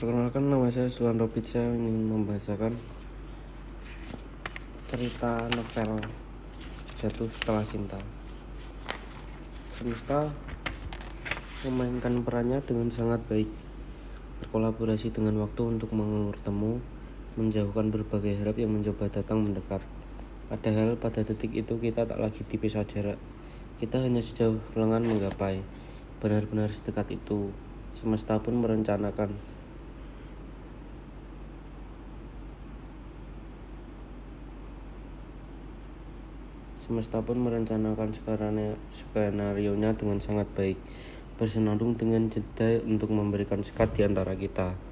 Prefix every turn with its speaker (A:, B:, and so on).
A: Perkenalkan nama saya Suwan Robit Saya ingin membahasakan cerita novel Jatuh Setelah Cinta. Semesta memainkan perannya dengan sangat baik Berkolaborasi dengan waktu untuk mengulur temu Menjauhkan berbagai harap yang mencoba datang mendekat. Padahal pada detik itu kita tak lagi dipisah jarak Kita hanya sejauh lengan menggapai Benar-benar sedekat itu. Semesta pun merencanakan Semesta pun merencanakan skenario-nya dengan sangat baik, bersenandung dengan jeda untuk memberikan sekat di antara kita.